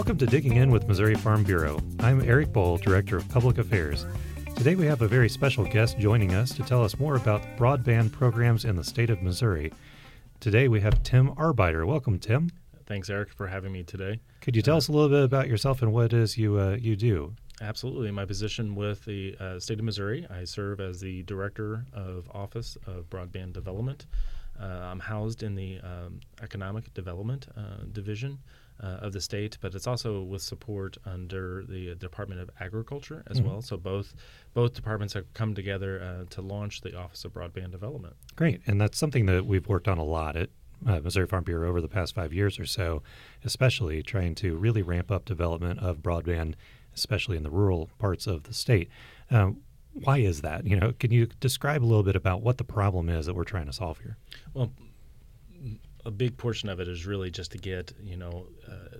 Welcome to Digging In with Missouri Farm Bureau. I'm Eric Bohl, Director of Public Affairs. Today we have a very special guest joining us to tell us more about broadband programs in the state of Missouri. Today we have Tim Arbiter. Welcome, Tim. Thanks, Eric, for having me today. Could you tell us a little bit about yourself and what it is you uh, you do? Absolutely. My position with the uh, state of Missouri, I serve as the Director of Office of Broadband Development. Uh, I'm housed in the um, Economic Development uh, Division uh, of the state, but it's also with support under the Department of Agriculture as mm-hmm. well. So both both departments have come together uh, to launch the Office of Broadband Development. Great, and that's something that we've worked on a lot at uh, Missouri Farm Bureau over the past five years or so, especially trying to really ramp up development of broadband, especially in the rural parts of the state. Um, why is that? You know, can you describe a little bit about what the problem is that we're trying to solve here? Well, a big portion of it is really just to get you know uh,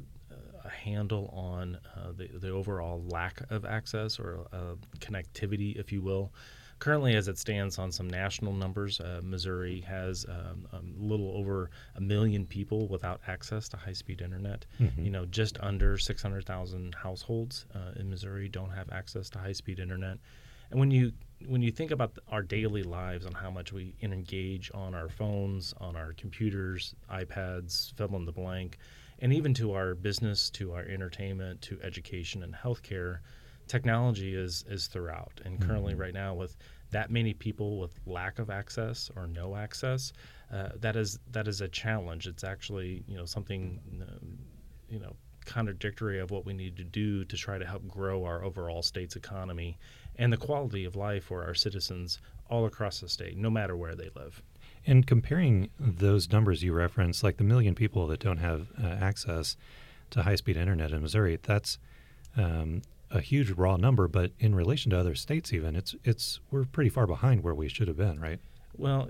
a handle on uh, the the overall lack of access or uh, connectivity, if you will. Currently, as it stands on some national numbers, uh, Missouri has um, a little over a million people without access to high-speed internet. Mm-hmm. You know, just under 600,000 households uh, in Missouri don't have access to high-speed internet. And when you when you think about our daily lives and how much we engage on our phones, on our computers, iPads, fill in the blank, and even to our business, to our entertainment, to education and healthcare, technology is is throughout. And currently, mm-hmm. right now, with that many people with lack of access or no access, uh, that is that is a challenge. It's actually you know something um, you know contradictory of what we need to do to try to help grow our overall state's economy and the quality of life for our citizens all across the state, no matter where they live. And comparing those numbers you referenced, like the million people that don't have uh, access to high speed internet in Missouri, that's um, a huge raw number. But in relation to other states, even it's it's we're pretty far behind where we should have been, right? Well,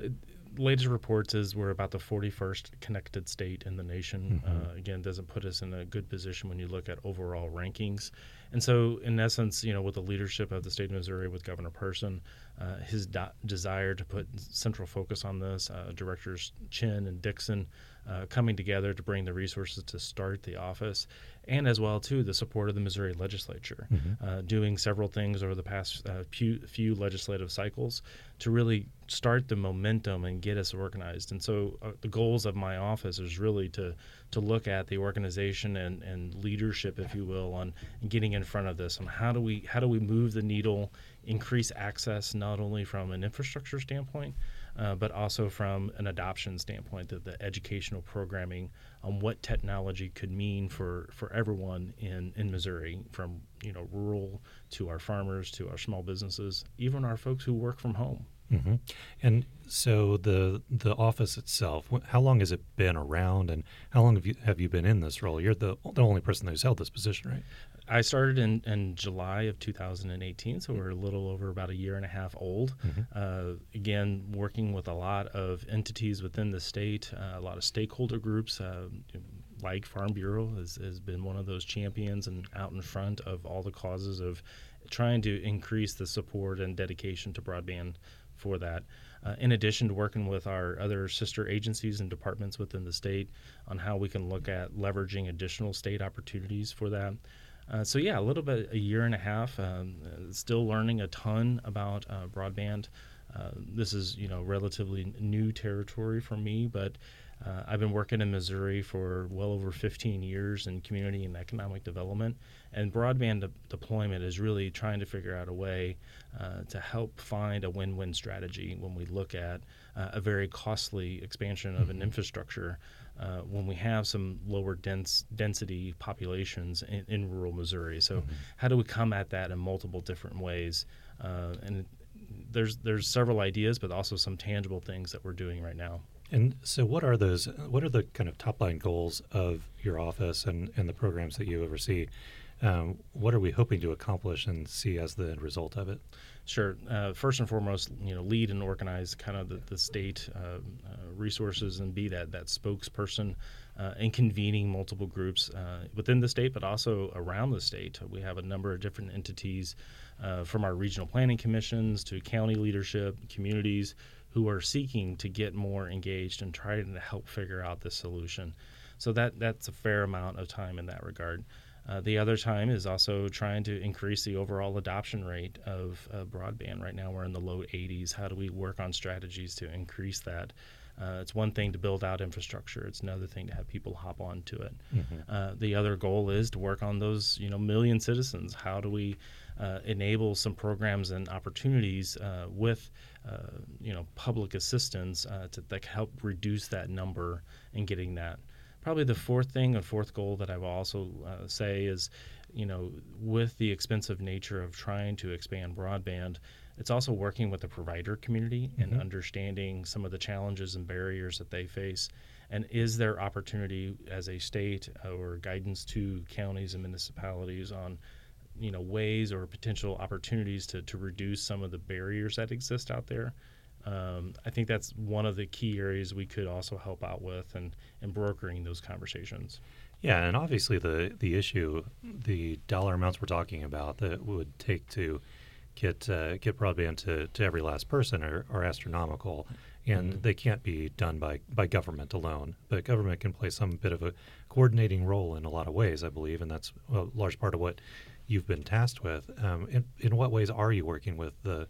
latest reports is we're about the 41st connected state in the nation. Mm-hmm. Uh, again, doesn't put us in a good position when you look at overall rankings. And so, in essence, you know, with the leadership of the state of Missouri, with Governor Parson, uh, his do- desire to put central focus on this, uh, directors Chinn and Dixon uh, coming together to bring the resources to start the office, and as well too the support of the Missouri legislature, mm-hmm. uh, doing several things over the past uh, few, few, legislative cycles to really start the momentum and get us organized. And so uh, the goals of my office is really to to look at the organization and, and leadership, if you will, on getting in front of this. On how do we how do we move the needle, increase access not only from an infrastructure standpoint uh, but also from an adoption standpoint, that the educational programming on what technology could mean for, for everyone in, in Missouri, from you know rural to our farmers to our small businesses, even our folks who work from home. Mm-hmm. And so the the office itself, how long has it been around, and how long have you have you been in this role? You're the the only person who's held this position, right? I started in, in July of 2018, so we're a little over about a year and a half old. Mm-hmm. Uh, again, working with a lot of entities within the state, uh, a lot of stakeholder groups. Uh, like Farm Bureau has, has been one of those champions and out in front of all the causes of trying to increase the support and dedication to broadband for that. Uh, in addition to working with our other sister agencies and departments within the state on how we can look at leveraging additional state opportunities for that. Uh, so yeah, a little bit, a year and a half. Um, still learning a ton about uh, broadband. Uh, this is you know relatively new territory for me, but uh, I've been working in Missouri for well over 15 years in community and economic development, and broadband de- deployment is really trying to figure out a way uh, to help find a win-win strategy when we look at uh, a very costly expansion of an mm-hmm. infrastructure uh, when we have some lower dense density populations in, in rural Missouri. So, mm-hmm. how do we come at that in multiple different ways? Uh, and there's there's several ideas, but also some tangible things that we're doing right now. And so, what are those? What are the kind of top line goals of your office and, and the programs that you oversee? Um, what are we hoping to accomplish and see as the result of it? Sure. Uh, first and foremost, you know, lead and organize kind of the, the state uh, uh, resources and be that that spokesperson uh, in convening multiple groups uh, within the state, but also around the state. We have a number of different entities, uh, from our regional planning commissions to county leadership, communities who are seeking to get more engaged and trying to help figure out the solution. So that that's a fair amount of time in that regard. Uh, the other time is also trying to increase the overall adoption rate of uh, broadband. Right now, we're in the low 80s. How do we work on strategies to increase that? Uh, it's one thing to build out infrastructure; it's another thing to have people hop onto it. Mm-hmm. Uh, the other goal is to work on those, you know, million citizens. How do we uh, enable some programs and opportunities uh, with, you know, public assistance to that help reduce that number and getting that probably the fourth thing, a fourth goal that I will also uh, say is, you know, with the expensive nature of trying to expand broadband, it's also working with the provider community mm-hmm. and understanding some of the challenges and barriers that they face. And is there opportunity as a state or guidance to counties and municipalities on, you know, ways or potential opportunities to, to reduce some of the barriers that exist out there? Um, I think that's one of the key areas we could also help out with and, and brokering those conversations. Yeah, and obviously the the issue, the dollar amounts we're talking about that would take to get uh, get broadband to, to every last person are, are astronomical, and mm-hmm. they can't be done by, by government alone. But government can play some bit of a coordinating role in a lot of ways, I believe, and that's a large part of what you've been tasked with. Um, in, in what ways are you working with the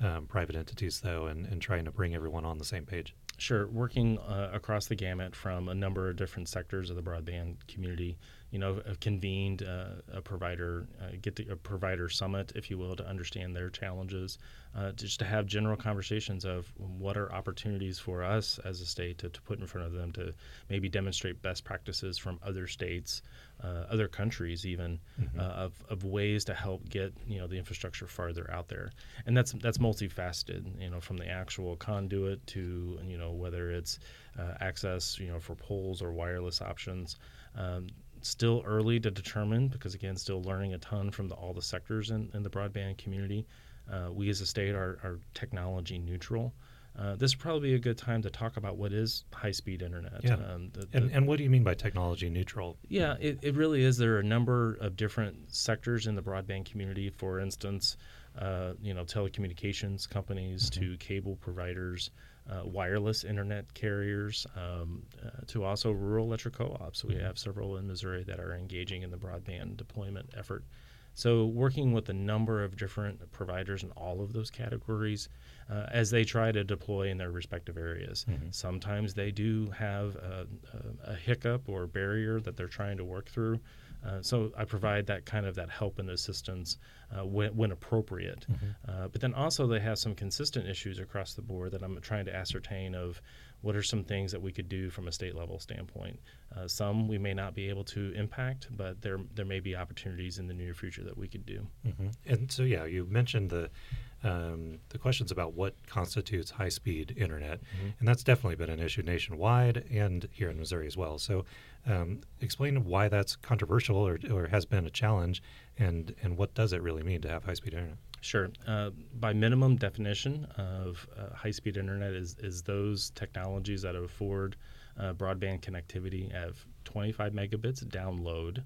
um, private entities, though, and, and trying to bring everyone on the same page? Sure, working uh, across the gamut from a number of different sectors of the broadband community. You know, I've convened uh, a provider uh, get a provider summit, if you will, to understand their challenges, uh, just to have general conversations of what are opportunities for us as a state to, to put in front of them to maybe demonstrate best practices from other states, uh, other countries, even mm-hmm. Uh, of, of ways to help get you know the infrastructure farther out there, and that's that's multifaceted. You know, from the actual conduit to you know whether it's uh, access you know for poles or wireless options. Um, still early to determine because again still learning a ton from the, all the sectors in, in the broadband community uh, we as a state are, are technology neutral uh, this would probably be a good time to talk about what is high-speed internet. Yeah. Um, the, the, and, and what do you mean by technology neutral? Yeah, it, it really is. There are a number of different sectors in the broadband community. For instance, uh, you know, telecommunications companies mm-hmm. to cable providers, uh, wireless internet carriers, um, uh, to also rural electric co-ops. We mm-hmm. have several in Missouri that are engaging in the broadband deployment effort. So, working with a number of different providers in all of those categories uh, as they try to deploy in their respective areas. Mm-hmm. Sometimes they do have a, a, a, hiccup or barrier that they're trying to work through. Uh, so I provide that kind of that help and assistance uh, when, when, appropriate. Mm-hmm. Uh, but then also they have some consistent issues across the board that I'm trying to ascertain of what are some things that we could do from a state level standpoint. Uh, some we may not be able to impact, but there there may be opportunities in the near future that we could do. Mm-hmm. And so yeah, you mentioned the um, the questions about what constitutes high speed internet. Mm-hmm. And that's definitely been an issue nationwide and here in Missouri as well. So, um, explain why that's controversial or, or has been a challenge and, and what does it really mean to have high speed internet? Sure. Uh, by minimum definition of uh, high speed internet is, is those technologies that afford uh, broadband connectivity at 25 megabits download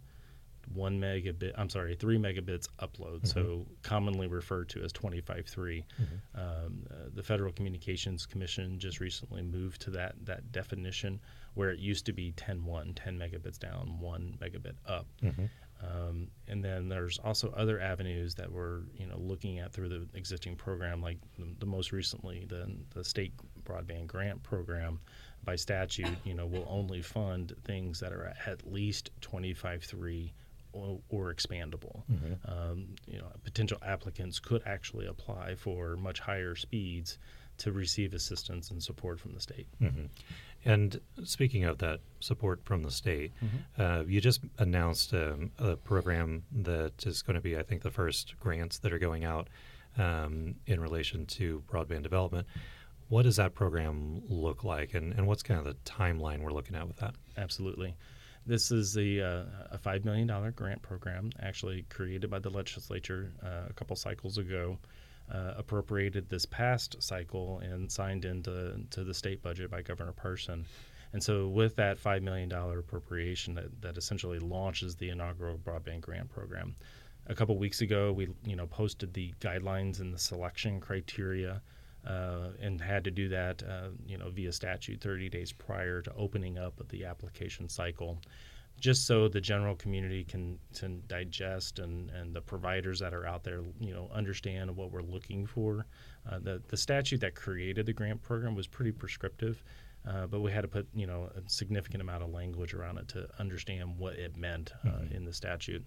one megabit, I'm sorry, three megabits upload, mm-hmm. so commonly referred to as 25.3. Mm-hmm. Um, uh, the Federal Communications Commission just recently moved to that, that definition where it used to be 10.1, 10 megabits down, one megabit up. Mm-hmm. Um, and then there's also other avenues that we're you know looking at through the existing program, like the, the most recently the the state broadband grant program. By statute, you know, will only fund things that are at least 25.3 or, or expandable. Mm-hmm. Um, you know, potential applicants could actually apply for much higher speeds to receive assistance and support from the state. Mm-hmm. And speaking of that support from the state, mm-hmm. uh, you just announced um, a program that is going to be, I think, the first grants that are going out um, in relation to broadband development. What does that program look like, and, and what's kind of the timeline we're looking at with that? Absolutely. This is the, uh, a $5 million grant program actually created by the legislature uh, a couple cycles ago, uh, appropriated this past cycle, and signed into to the state budget by Governor Parson. And so, with that $5 million appropriation that, that essentially launches the inaugural broadband grant program, a couple weeks ago, we you know posted the guidelines and the selection criteria uh, and had to do that, uh, you know, via statute 30 days prior to opening up the application cycle. just so the general community can, can digest and, and the providers that are out there, you know, understand what we're looking for. Uh, the, the statute that created the grant program was pretty prescriptive, uh, but we had to put, you know, a significant amount of language around it to understand what it meant uh, mm-hmm. in the statute.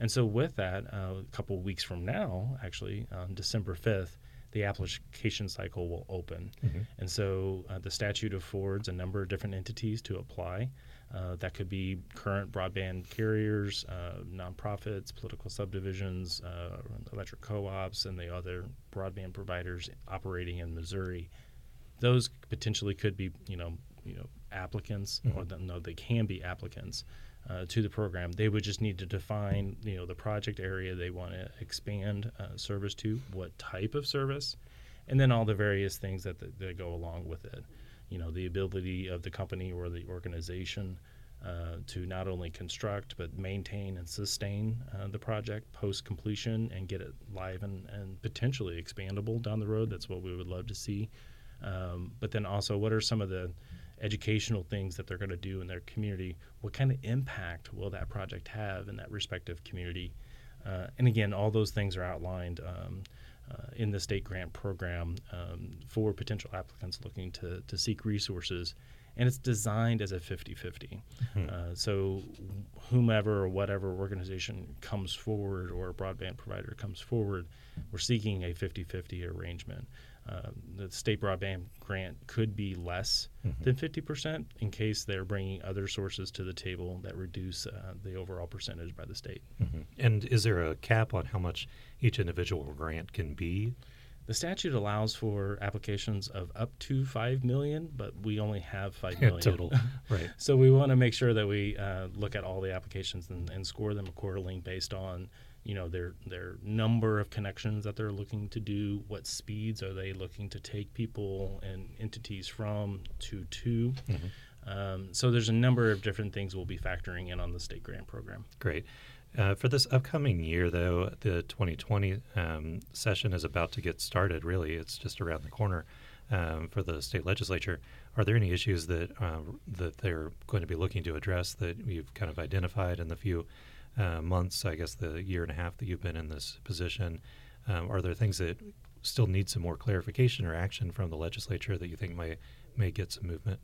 And so with that, uh, a couple of weeks from now, actually, on December 5th, the application cycle will open. Mm-hmm. And so uh, the statute affords a number of different entities to apply. Uh, that could be current broadband carriers, uh, nonprofits, political subdivisions, uh, electric co-ops, and the other broadband providers operating in Missouri. Those potentially could be, you know, you know, applicants, mm-hmm. or the, no, they can be applicants uh, to the program. They would just need to define, you know, the project area they want to expand uh, service to, what type of service, and then all the various things that, that, go along with it you know the ability of the company or the organization uh, to not only construct but maintain and sustain uh, the project post completion and get it live and, and potentially expandable down the road. That's what we would love to see. Um, but then also, what are some of the educational things that they're going to do in their community? What kind of impact will that project have in that respective community? Uh, and again, all those things are outlined. Um, uh, in the state grant program um, for potential applicants looking to, to seek resources. And it's designed as a 50 50. Mm-hmm. Uh, so, whomever or whatever organization comes forward or a broadband provider comes forward, we're seeking a 50 50 arrangement. Uh, the state broadband grant could be less mm-hmm. than 50% in case they're bringing other sources to the table that reduce uh, the overall percentage by the state. Mm-hmm. And is there a cap on how much each individual grant can be? The statute allows for applications of up to five million, but we only have five million total. Right. so we want to make sure that we uh, look at all the applications and, and score them accordingly based on you know their their number of connections that they're looking to do what speeds are they looking to take people and entities from to to. Mm-hmm. um, so there's a number of different things we'll be factoring in on the state grant program. Great. Uh, for this upcoming year though the 2020 um, session is about to get started really. It's just around the corner um, for the state legislature. Are there any issues that uh, that they're going to be looking to address that you've kind of identified in the few uh, months, I guess the year and a half that you've been in this position, um, are there things that still need some more clarification or action from the legislature that you think may may get some movement?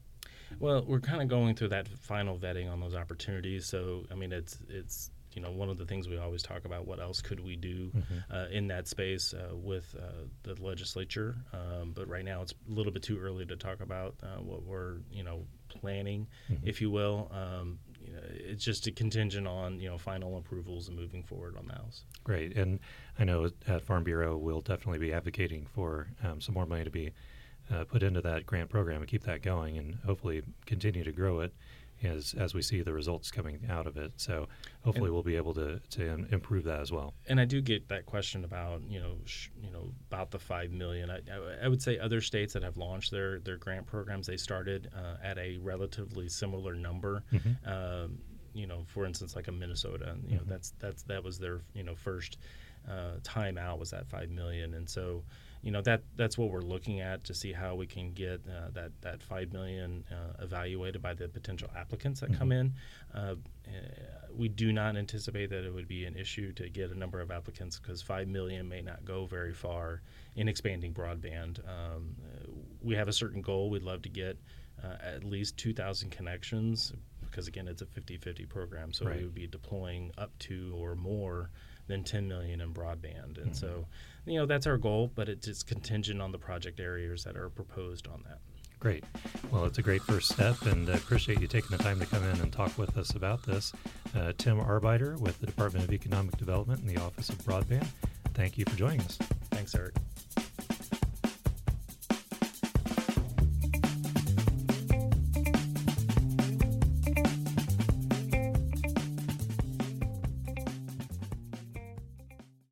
Well, we're kind of going through that final vetting on those opportunities. So, I mean, it's it's you know one of the things we always talk about. What else could we do mm-hmm. uh, in that space uh, with uh, the legislature? Um, but right now, it's a little bit too early to talk about uh, what we're you know planning, mm-hmm. if you will. Um, it's just a contingent on you know final approvals and moving forward on the house. Great, and I know at Farm Bureau we'll definitely be advocating for um, some more money to be uh, put into that grant program and keep that going, and hopefully continue to grow it as as we see the results coming out of it. So hopefully and, we'll be able to to improve that as well. And I do get that question about you know sh- you know about the five million. I, I, would say other states that have launched their their grant programs they started uh, at a relatively similar number. Mm-hmm. Um, you know, for instance, like a Minnesota, you know, mm-hmm. that's that's that was their you know first uh, time out was at five million, and so you know that that's what we're looking at to see how we can get uh, that that five million uh, evaluated by the potential applicants that mm-hmm. come in. Uh, eh, we do not anticipate that it would be an issue to get a number of applicants because five million may not go very far in expanding broadband. Um, we have a certain goal. We'd love to get uh, at least 2,000 connections because again, it's a 50-50 program, so right. we would be deploying up to or more than 10 million in broadband. And mm-hmm. so, you know, that's our goal, but it's contingent on the project areas that are proposed on that. Great. Well, it's a great first step, and I appreciate you taking the time to come in and talk with us about this. Uh, Tim Arbiter with the Department of Economic Development in the Office of Broadband, thank you for joining us. Thanks, Eric.